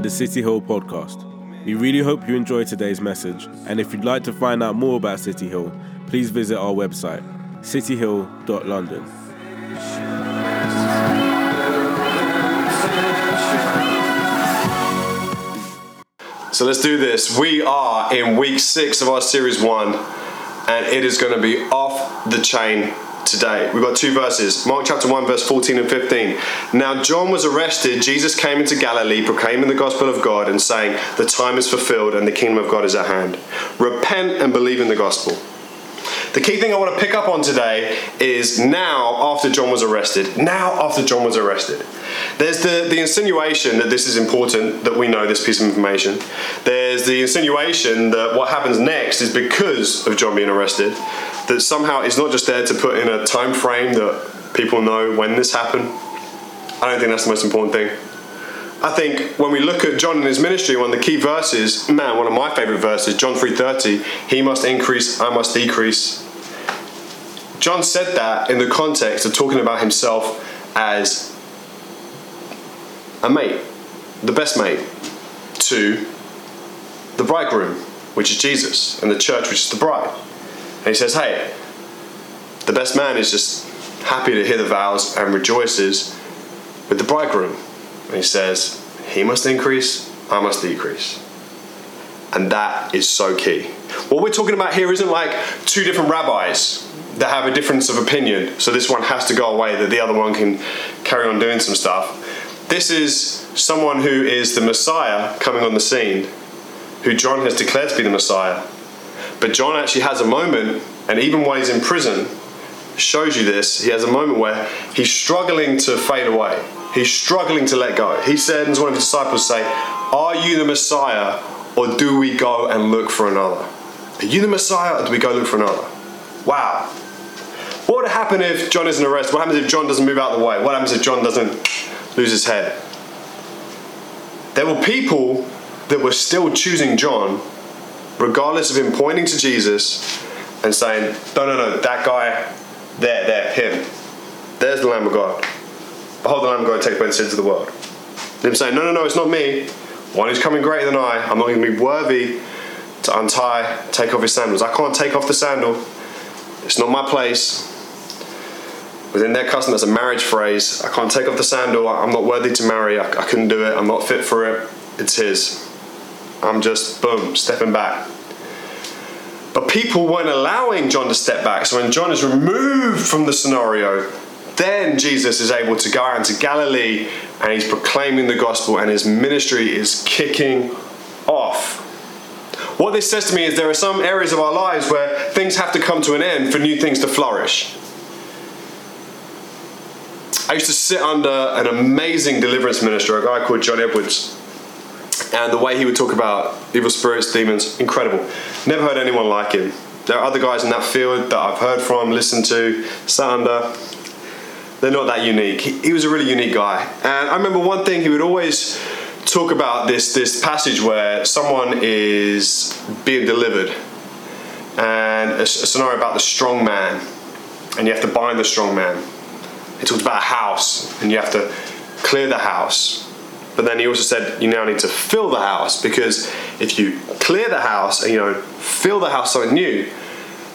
the City Hill podcast. We really hope you enjoy today's message, and if you'd like to find out more about City Hill, please visit our website, cityhill.london. So let's do this. We are in week six of our series one, and it is going to be off the chain today. We've got two verses Mark chapter 1, verse 14 and 15. Now, John was arrested. Jesus came into Galilee, proclaiming the gospel of God and saying, The time is fulfilled and the kingdom of God is at hand. Repent and believe in the gospel. The key thing I want to pick up on today is now after John was arrested. Now after John was arrested. There's the, the insinuation that this is important that we know this piece of information. There's the insinuation that what happens next is because of John being arrested, that somehow it's not just there to put in a time frame that people know when this happened. I don't think that's the most important thing. I think when we look at John and his ministry, one of the key verses, man, one of my favorite verses, John 3:30, he must increase, I must decrease. John said that in the context of talking about himself as a mate, the best mate to the bridegroom, which is Jesus, and the church, which is the bride. And he says, Hey, the best man is just happy to hear the vows and rejoices with the bridegroom. And he says, He must increase, I must decrease. And that is so key. What we're talking about here isn't like two different rabbis that have a difference of opinion, so this one has to go away, that the other one can carry on doing some stuff. This is someone who is the Messiah coming on the scene, who John has declared to be the Messiah. But John actually has a moment, and even while he's in prison, shows you this. He has a moment where he's struggling to fade away. He's struggling to let go. He said, one of his disciples say, Are you the Messiah, or do we go and look for another? Are you the Messiah, or do we go look for another? Wow. What would happen if John isn't arrested? What happens if John doesn't move out of the way? What happens if John doesn't lose his head. There were people that were still choosing John, regardless of him pointing to Jesus and saying, No, no, no, that guy, there, there, him. There's the Lamb of God. Behold the Lamb of God take away the sins of the world. Them saying, No, no, no, it's not me. One who's coming greater than I. I'm not going to be worthy to untie, take off his sandals. I can't take off the sandal. It's not my place. Within their custom, that's a marriage phrase. I can't take off the sandal. I'm not worthy to marry. I, I couldn't do it. I'm not fit for it. It's his. I'm just, boom, stepping back. But people weren't allowing John to step back. So when John is removed from the scenario, then Jesus is able to go out into Galilee and he's proclaiming the gospel and his ministry is kicking off. What this says to me is there are some areas of our lives where things have to come to an end for new things to flourish. I used to sit under an amazing deliverance minister, a guy called John Edwards. And the way he would talk about evil spirits, demons, incredible. Never heard anyone like him. There are other guys in that field that I've heard from, listened to, sat under. They're not that unique. He, he was a really unique guy. And I remember one thing he would always talk about this, this passage where someone is being delivered and a, a scenario about the strong man and you have to bind the strong man he talked about a house and you have to clear the house. But then he also said you now need to fill the house because if you clear the house and you know fill the house something new,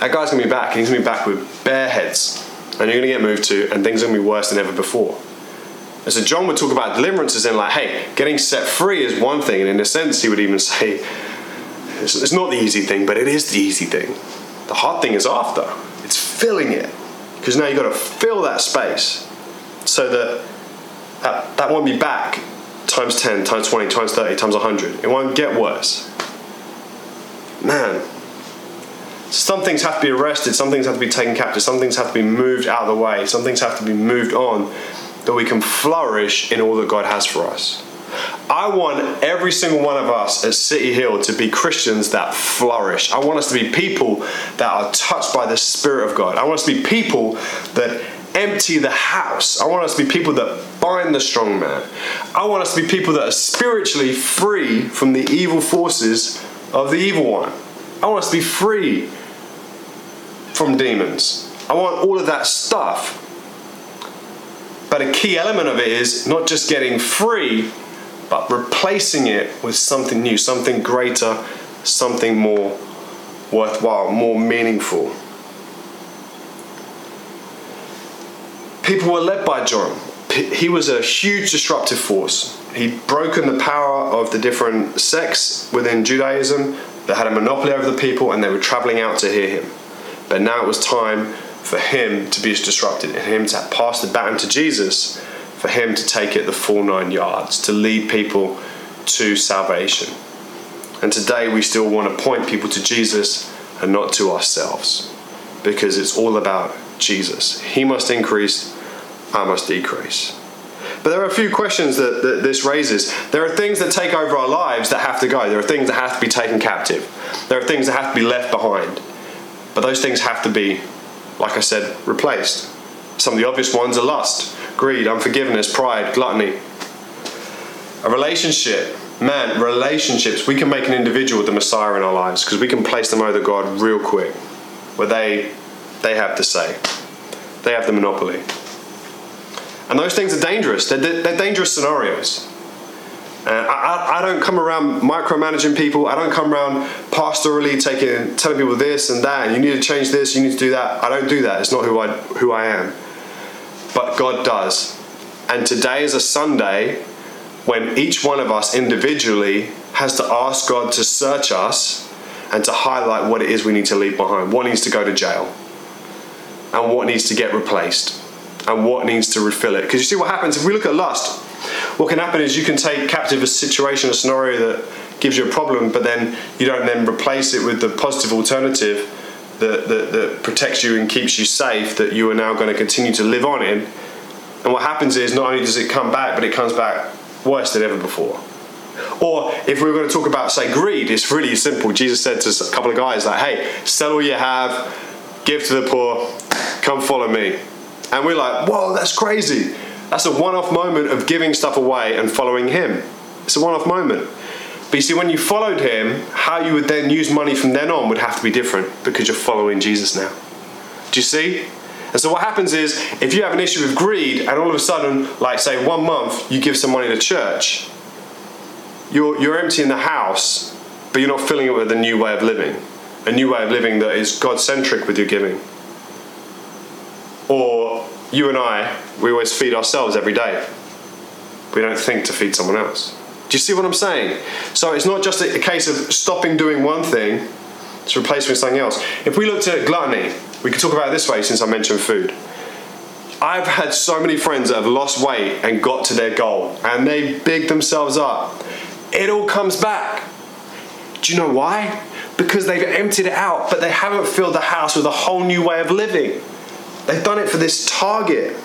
that guy's gonna be back and he's gonna be back with bare heads and you're gonna get moved to and things are gonna be worse than ever before. And so John would talk about deliverance as in like, hey, getting set free is one thing, and in a sense he would even say it's, it's not the easy thing, but it is the easy thing. The hard thing is after. It's filling it because now you've got to fill that space so that that, that won't be back times 10, times 20, times 30, times 100. It won't get worse. Man, some things have to be arrested, some things have to be taken captive, some things have to be moved out of the way, some things have to be moved on that we can flourish in all that God has for us. I want every single one of us at City Hill to be Christians that flourish. I want us to be people that are touched by the Spirit of God. I want us to be people that empty the house. I want us to be people that bind the strong man. I want us to be people that are spiritually free from the evil forces of the evil one. I want us to be free from demons. I want all of that stuff. But a key element of it is not just getting free, but replacing it with something new, something greater, something more worthwhile, more meaningful. People were led by John. He was a huge disruptive force. He'd broken the power of the different sects within Judaism that had a monopoly over the people and they were traveling out to hear him. But now it was time for him to be disrupted and him to pass the baton to Jesus, for him to take it the full nine yards, to lead people to salvation. And today we still want to point people to Jesus and not to ourselves because it's all about Jesus. He must increase, I must decrease. But there are a few questions that, that, this raises. There are things that take over our lives that have to go. There are things that have to be taken captive. There are things that have to be left behind. But those things have to be, like I said, replaced. Some of the obvious ones are lust, greed, unforgiveness, pride, gluttony. A relationship, man, relationships, we can make an individual the Messiah in our lives because we can place them over God real quick, where they they have to say. They have the monopoly. And those things are dangerous. They're, they're dangerous scenarios. Uh, I, I, don't come around micromanaging people. I don't come around pastorally taking, telling people this and that. And you need to change this. You need to do that. I don't do that. It's not who I who I am. But God does. And today is a Sunday when each one of us individually has to ask God to search us and to highlight what it is we need to leave behind. What needs to go to jail, and what needs to get replaced and what needs to refill it. Because you see what happens if we look at lust, what can happen is you can take captive a situation, a scenario that gives you a problem, but then you don't then replace it with the positive alternative that, that, that protects you and keeps you safe that you are now going to continue to live on in. And what happens is not only does it come back, but it comes back worse than ever before. Or if we are going to talk about, say, greed, it's really simple. Jesus said to a couple of guys, like, hey, sell all you have, give to the poor, come follow me. And we're like, whoa, that's crazy. That's a one off moment of giving stuff away and following Him. It's a one off moment. But you see, when you followed Him, how you would then use money from then on would have to be different because you're following Jesus now. Do you see? And so what happens is, if you have an issue with greed, and all of a sudden, like say one month, you give some money to church, you're, you're emptying the house, but you're not filling it with a new way of living. A new way of living that is God centric with your giving. Or you and I, we always feed ourselves every day. We don't think to feed someone else. Do you see what I'm saying? So it's not just a, case of stopping doing one thing to replace with something else. If we looked at gluttony, we could talk about this way since I mentioned food. I've had so many friends that have lost weight and got to their goal and they big themselves up. It all comes back. Do you know why? Because they've emptied it out, but they haven't filled the house with a whole new way of living. They've done it for this target.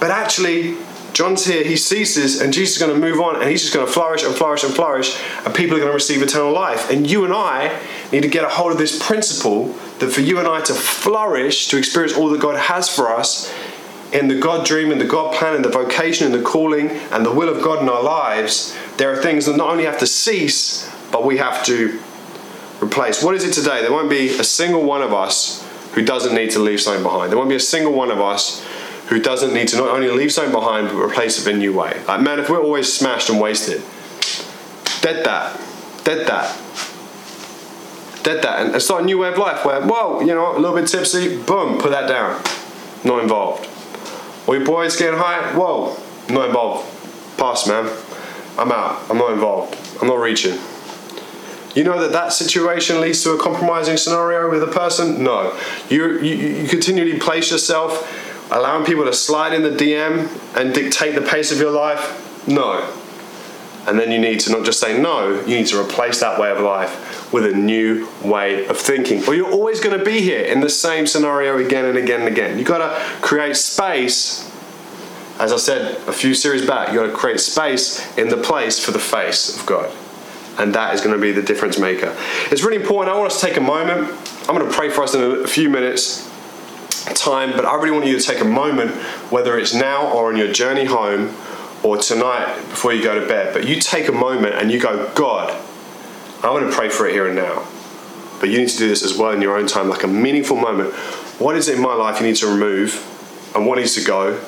But actually, John's here, he ceases, and Jesus is going to move on, and he's just going to flourish and flourish and flourish, and people are going to receive eternal life. And you and I need to get a hold of this principle that for you and I to flourish, to experience all that God has for us in the God dream, in the God plan, in the vocation, in the calling, and the will of God in our lives, there are things that not only have to cease, but we have to replace. What is it today? There won't be a single one of us who doesn't need to leave something behind. There won't be a single one of us who doesn't need to not only leave something behind but replace it with a new way. Like, man, if we're always smashed and wasted, dead that, dead that, dead that, and start a new way of life where, whoa, you know, a little bit tipsy, boom, put that down, not involved. Or your boys getting high, whoa, not involved. Pass, man. I'm out. I'm not involved. I'm not reaching. You know that that situation leads to a compromising scenario with a person? No. You, you, you continually place yourself, allowing people to slide in the DM and dictate the pace of your life? No. And then you need to not just say no, you need to replace that way of life with a new way of thinking. Or you're always going to be here in the same scenario again and again and again. You've got to create space. As I said a few series back, you've got to create space in the place for the face of God and that is going to be the difference maker. It's really important. I want us to take a moment. I'm going to pray for us in a few minutes time, but I really want you to take a moment, whether it's now or on your journey home or tonight before you go to bed. But you take a moment and you go, God, I want to pray for it here and now. But you need to do this as well in your own time, like a meaningful moment. What is it in my life you need to remove, and what needs to go?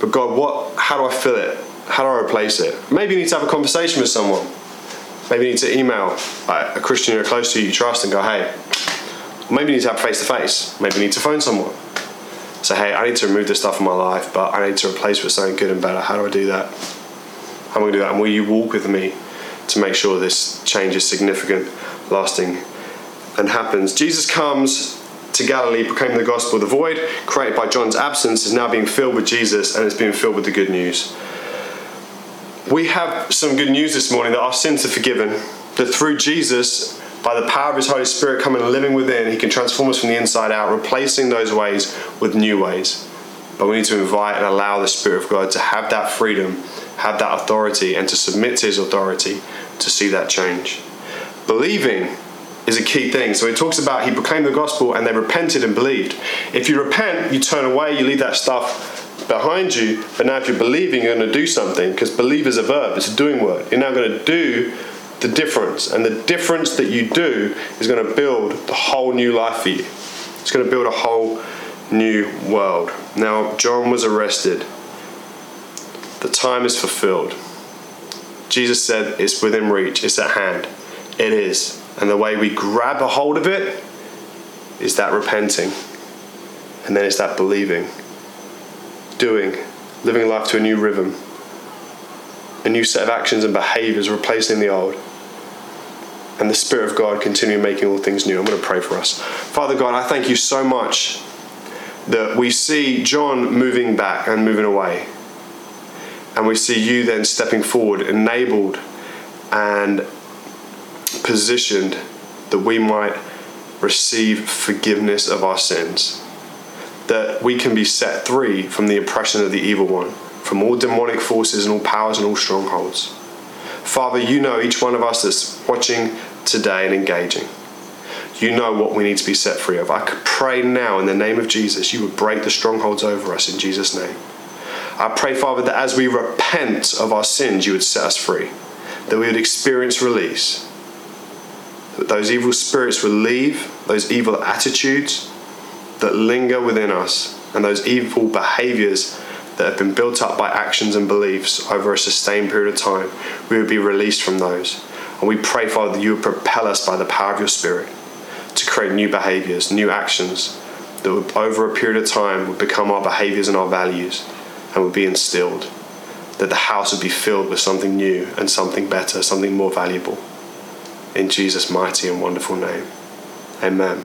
But God, what? How do I fill it? How do I replace it? Maybe you need to have a conversation with someone. Maybe you need to email like, a Christian you're close to, you trust, and go, hey. Maybe you need to have face to face. Maybe you need to phone someone. Say, hey, I need to remove this stuff from my life, but I need to replace it with something good and better. How do I do that? How am I going to do that? And will you walk with me to make sure this change is significant, lasting, and happens? Jesus comes to Galilee proclaiming the gospel. The void created by John's absence is now being filled with Jesus and it's being filled with the good news. We have some good news this morning that our sins are forgiven, that through Jesus, by the power of His Holy Spirit coming and living within, He can transform us from the inside out, replacing those ways with new ways. But we need to invite and allow the Spirit of God to have that freedom, have that authority, and to submit to His authority to see that change. Believing is a key thing. So he talks about he proclaimed the gospel and they repented and believed. If you repent, you turn away, you leave that stuff behind you. But now if you're believing, you're going to do something because believe is a verb, it's a doing word. You're now going to do the difference. And the difference that you do is going to build the whole new life for you. It's going to build a whole new world. Now, John was arrested. The time is fulfilled. Jesus said it's within reach, it's at hand. It is. And the way we grab a hold of it is that repenting. And then it's that believing, doing, living life to a new rhythm, a new set of actions and behaviors replacing the old. And the Spirit of God continue making all things new. I'm going to pray for us. Father God, I thank you so much that we see John moving back and moving away. And we see you then stepping forward, enabled and positioned that we might receive forgiveness of our sins, that we can be set free from the oppression of the evil one, from all demonic forces and all powers and all strongholds. Father, you know each one of us that's watching today and engaging. You know what we need to be set free of. I could pray now in the name of Jesus, you would break the strongholds over us in Jesus' name. I pray, Father, that as we repent of our sins, you would set us free, that we would experience release, that those evil spirits would leave, those evil attitudes that linger within us, and those evil behaviors that have been built up by actions and beliefs over a sustained period of time, we would be released from those. And we pray, Father, that you would propel us by the power of your Spirit to create new behaviors, new actions that would, over a period of time, would become our behaviors and our values and would be instilled. That the house would be filled with something new and something better, something more valuable. In Jesus' mighty and wonderful name. Amen.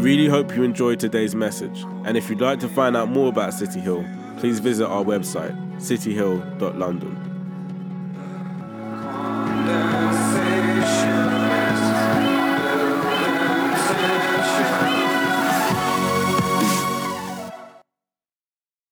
Really hope you enjoyed today's message. And if you'd like to find out more about City Hill, please visit our website, cityhill.london.